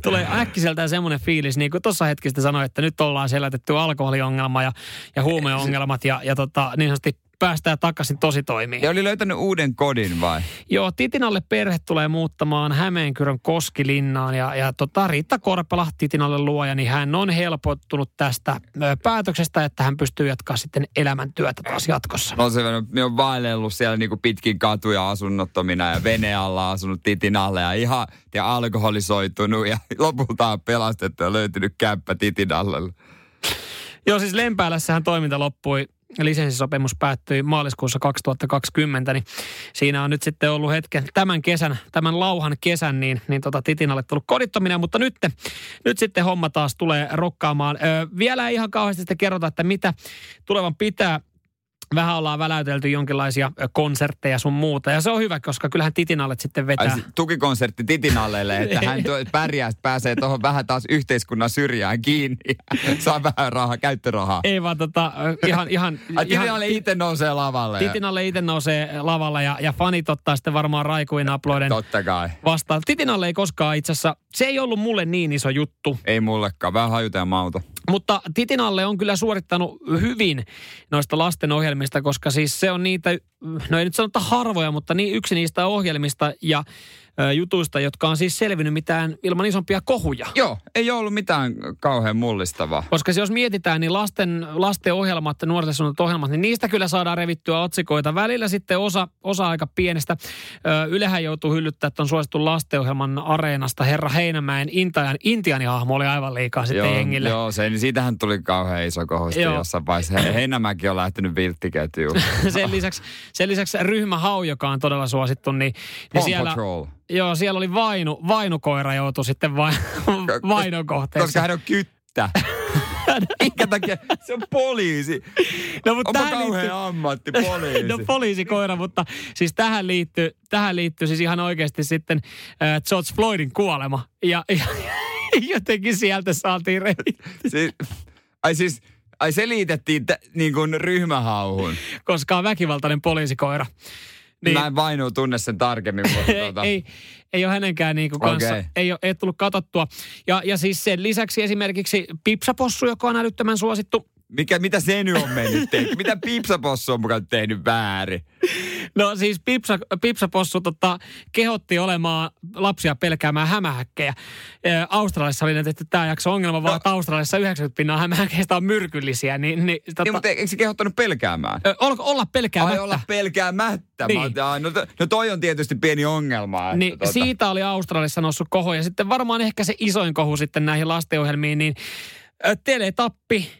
Tulee äkkiseltään semmoinen fiilis, niin kuin tuossa sitten sanoin, että nyt ollaan selätetty alkoholiongelma ja, ja huumeongelmat ja, ja tota, niin sanotusti päästään takaisin tositoimiin. Ja oli löytänyt uuden kodin vai? Joo, Titinalle perhe tulee muuttamaan Hämeenkyrön Koskilinnaan ja, ja tota, Riitta Korpela, Titinalle luoja, niin hän on helpottunut tästä päätöksestä, että hän pystyy jatkaa sitten elämäntyötä taas jatkossa. On se, me on vaellellut siellä niinku pitkin katuja asunnottomina ja vene alla asunut titin alle ja ihan ja alkoholisoitunut ja lopulta on pelastettu ja löytynyt kämppä titin alle. Joo, siis Lempäälässähän toiminta loppui lisenssisopimus päättyi maaliskuussa 2020, niin siinä on nyt sitten ollut hetken tämän kesän, tämän lauhan kesän, niin, niin tota Titinalle tullut kodittominen, mutta nyt, nyt sitten homma taas tulee rokkaamaan. Ö, vielä ei ihan kauheasti sitten kerrota, että mitä tulevan pitää. Vähän ollaan väläytelty jonkinlaisia konsertteja sun muuta, ja se on hyvä, koska kyllähän Titinalle sitten Ai, vetää. se tukikonsertti Titinallelle, että hän tuo, pärjää, pääsee tuohon vähän taas yhteiskunnan syrjään kiinni saa vähän rahaa, käyttörahaa. Ei vaan tota, ihan, ihan, Ai ihan Titinalle itse nousee lavalle. Titinalle itse nousee lavalla ja, ja fanit ottaa sitten varmaan raikuin aploiden Totta kai. vastaan. Titinalle ei koskaan itse asiassa, se ei ollut mulle niin iso juttu, Ei mullekaan, vähän hajuta ja mauta. Mutta Titinalle on kyllä suorittanut hyvin noista lasten ohjelmista, koska siis se on niitä, no ei nyt sanota harvoja, mutta niin yksi niistä ohjelmista. Ja jutuista, jotka on siis selvinnyt mitään ilman isompia kohuja. Joo, ei ollut mitään kauhean mullistavaa. Koska jos mietitään, niin lasten, lasten ohjelmat, nuorten suunnatut ohjelmat, niin niistä kyllä saadaan revittyä otsikoita. Välillä sitten osa, osa aika pienestä. Ylehän joutuu hyllyttämään tuon suositun lastenohjelman areenasta. Herra Heinämäen Intian, Intianihahmo oli aivan liikaa sitten joo, jengille. joo se, niin siitähän tuli kauhean iso kohosti Joo. jossain vaiheessa. He- Heinämäki on lähtenyt vilttiketjuun. sen, lisäksi, sen lisäksi ryhmä Hau, joka on todella suosittu, niin, niin Paw siellä, Patrol. Joo, siellä oli vainu, vainukoira joutui sitten vai, vainon kohteeksi. Koska hän on kyttä. Minkä takia? Se on poliisi. no, mutta Onpa tähän kauhean liittyy- ammatti, poliisi. No poliisikoira, mutta siis tähän liittyy, tähän liittyy siis ihan oikeasti sitten äh, George Floydin kuolema. Ja, ja jotenkin sieltä saatiin revittyä, siis, ai siis, ai se liitettiin t- niin kuin ryhmähauhun. koska on väkivaltainen poliisikoira. Niin. Mä en vainu tunne sen tarkemmin, mutta ei, tuota, ei, ei ole hänenkään niinku kanssa, Okei. ei, ole, ei ole tullut katsottua. Ja, ja siis sen lisäksi esimerkiksi Pipsapossu, joka on älyttömän suosittu. Mikä, mitä se nyt on mennyt tehnyt? Mitä Pipsapossu on mukaan tehnyt väärin? No siis Pipsa, Pipsapossu tota, kehotti olemaan lapsia pelkäämään hämähäkkejä. Ää, Australiassa oli tehty tämä jakso ongelma, vaan että Australiassa 90 pinnaa hämähäkeistä on myrkyllisiä. Niin, niin, tota, Niin, mutta eikö se kehottanut pelkäämään? ö, olla, olla pelkäämättä. Ai olla pelkäämättä. Niin. Mä oon, "Ai, no, no toi on tietysti pieni ongelma. Että Niin tota, siitä oli Australiassa noussut kohu. Ja sitten varmaan ehkä se isoin kohu sitten näihin lastenohjelmiin, niin Teletappi,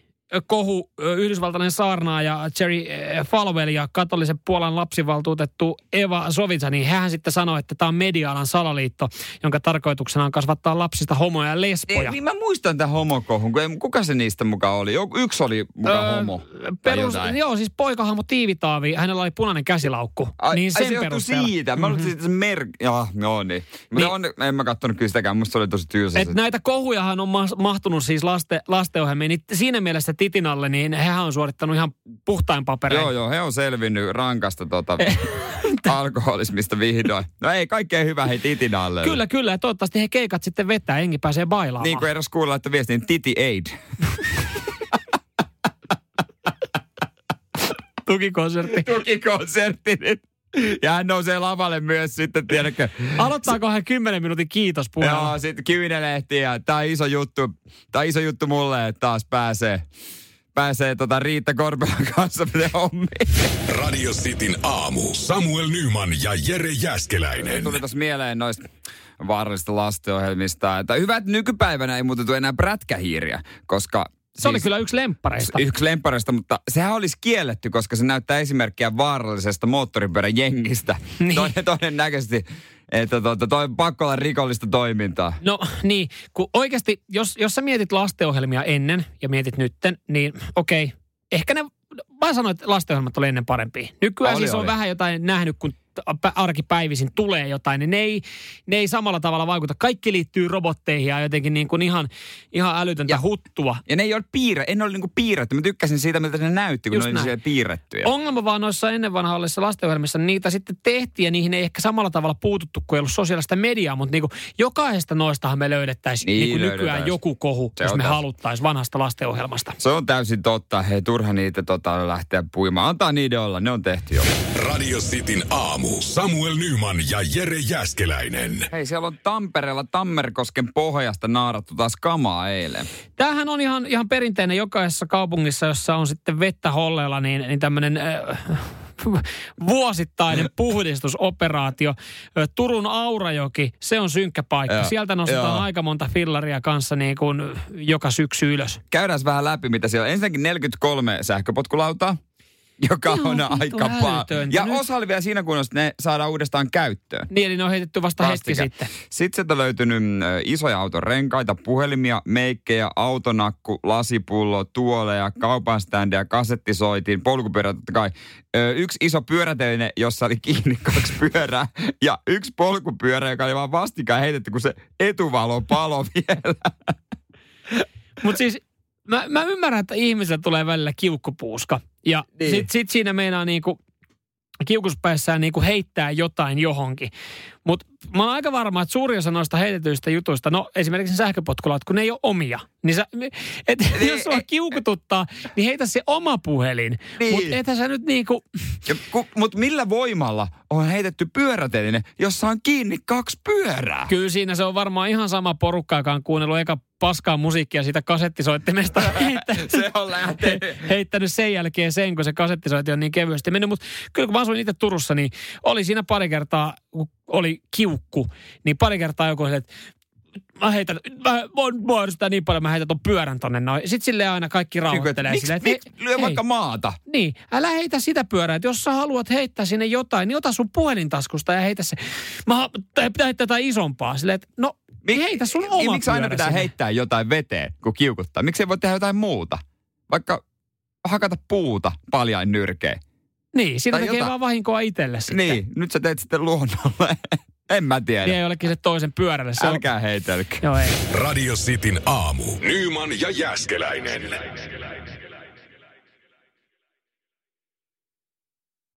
kohu, yhdysvaltainen saarnaaja Jerry Falwell ja katolisen Puolan lapsivaltuutettu Eva Sovica, niin hän sitten sanoi, että tämä on media-alan salaliitto, jonka tarkoituksena on kasvattaa lapsista homoja ja lesboja. Ei, niin mä muistan tämän homokohun, kun ei, kuka se niistä mukaan oli? Yksi oli mukaan Öö, homo. Perus, joo, siis poikahahmo Tiivitaavi, hänellä oli punainen käsilaukku. Ai, niin ai sen se johtui perusteella. siitä. Mä mm-hmm. siitä se mer... Joo, no niin. Mutta Niin. on, en mä kattonut kyllä sitäkään. Musta se oli tosi tylsä. Et näitä kohujahan on ma- mahtunut siis laste, lastenohjelmiin. Niin siinä mielessä Titinalle, niin hehän on suorittanut ihan puhtain paperein. Joo, joo, he on selvinnyt rankasta tota, alkoholismista vihdoin. No ei, kaikkea hyvää hei Titinalle. Kyllä, kyllä. Ja toivottavasti he keikat sitten vetää, engi pääsee bailaamaan. Niin kuin edes kuulla, että viestin Titi Aid. Tukikonsertti. Tukikonsertti nyt. Ja hän nousee lavalle myös sitten, tiedätkö? Aloittaako hän 10 minuutin kiitospuhelun? Joo, sitten kyynelehti ja tää on iso juttu. On iso juttu mulle, että taas pääsee, pääsee tota Riitta Korpelan kanssa hommiin. Radio Cityn aamu. Samuel Nyman ja Jere Jäskeläinen. Tuli tuossa mieleen noista vaarallisista lastenohjelmista. Että hyvä, että nykypäivänä ei muuten tule enää prätkähiiriä, koska... Se oli kyllä yksi lemppareista. Yksi lempparista, mutta sehän olisi kielletty, koska se näyttää esimerkkiä vaarallisesta moottoripyörän jengistä. Niin. Niin. Todennäköisesti, että tuota, toi on pakko olla rikollista toimintaa. No niin, kun oikeasti, jos, jos sä mietit lastenohjelmia ennen ja mietit nytten, niin okei, ehkä ne, mä sanoin, että lastenohjelmat oli ennen parempia. Nykyään Oli, siis on oli. vähän jotain nähnyt, kun arkipäivisin tulee jotain, niin ne ei, ne ei samalla tavalla vaikuta. Kaikki liittyy robotteihin ja jotenkin niin kuin ihan, ihan älytöntä Ja- huttua. Ja ne ei ole piirre, en ole niinku piirretty. Mä tykkäsin siitä, miltä ne näytti, kun Just ne oli piirrettyjä. Ongelma vaan noissa ennen vanhallisissa lastenohjelmissa, niin niitä sitten tehtiin ja niihin ei ehkä samalla tavalla puututtu, kun ei ollut sosiaalista mediaa, mutta niin kuin jokaisesta noistahan me löydettäisiin Niin, niin, niin nykyään joku kohu, Se jos me täysin. haluttaisiin vanhasta lastenohjelmasta. Se on täysin totta. Hei, turha niitä tota, lähteä puimaan. Antaa niiden olla, ne on tehty jo. Radio Cityn aamu. Samuel Nyman ja Jere Jäskeläinen. Hei, siellä on Tampereella Tammerkosken pohjasta naarattu taas kamaa eilen. Tämähän on ihan, ihan perinteinen jokaisessa kaupungissa, jossa on sitten vettä holleilla, niin, niin tämmöinen äh, vuosittainen puhdistusoperaatio. Turun Aurajoki, se on synkkä paikka. Joo, Sieltä nostetaan joo. aika monta fillaria kanssa niin kuin joka syksy ylös. Käydään vähän läpi, mitä siellä on. Ensinnäkin 43 sähköpotkulautaa, joka Ihan on aika älytöntä. Ja Nyt- osa oli vielä siinä kunnossa, että ne saadaan uudestaan käyttöön. Niin, eli ne on heitetty vasta hetki Vastike. sitten. Sitten sieltä löytynyt ö, isoja auton renkaita, puhelimia, meikkejä, autonakku, lasipullo, tuoleja, kaupan standia, kasettisoitin, polkupyörä totta kai. Yksi iso pyöräteline, jossa oli kiinni kaksi pyörää ja yksi polkupyörä, joka oli vaan vastikään heitetty, kun se etuvalo palo vielä. Mutta siis mä, mä ymmärrän, että ihmisellä tulee välillä kiukkupuuska. Ja Niin. sit, sit siinä meinaa niinku kiukuspäissään niinku heittää jotain johonkin. Mutta mä oon aika varma, että suuri osa noista heitetyistä jutuista, no esimerkiksi sähköpotkulat, kun ne ei ole omia. Niin sä, et, Niin, jos sua kiukututtaa, niin heitä se oma puhelin. Niin. Mutta ethän sä nyt niinku, Mutta millä voimalla on heitetty pyöräteline, jossa on kiinni kaksi pyörää? kyllä siinä se on varmaan ihan sama porukka, joka on kuunnellut eka paskaa musiikkia siitä kasettisoittimesta. Se on lähtenyt. heittänyt sen jälkeen sen, kun se kasettisoitin on niin kevyesti mennyt. Mutta kyllä kun mä asuin itse Turussa, niin oli siinä pari kertaa, kun oli kiukku, niin pari kertaa joku että mä heitän, mä voin muodostaa niin paljon, mä heitän ton pyörän tonne noin. Sitten silleen aina kaikki rauhoittelee Miksi silleen, että miksi lyö hei, vaikka maata? niin, älä heitä sitä pyörää. Että jos sä haluat heittää sinne jotain, niin ota sun puhelintaskusta ja heitä se. Mä pitää heittää jotain isompaa. Silleen, että no Mik- heitä sun niin, oma Miksi aina pitää sinne. heittää jotain veteen, kun kiukuttaa? Miksi ei voi tehdä jotain muuta? Vaikka hakata puuta paljain nyrkein. Niin, siinä tekee vaan vahinkoa itselle sitten. Niin, nyt sä teet sitten luonnolle. en mä tiedä. Vie jollekin se toisen pyörälle. Se on- Älkää heitelkö. Joo, ei. Radio Cityn aamu. Nyman ja Jäskeläinen.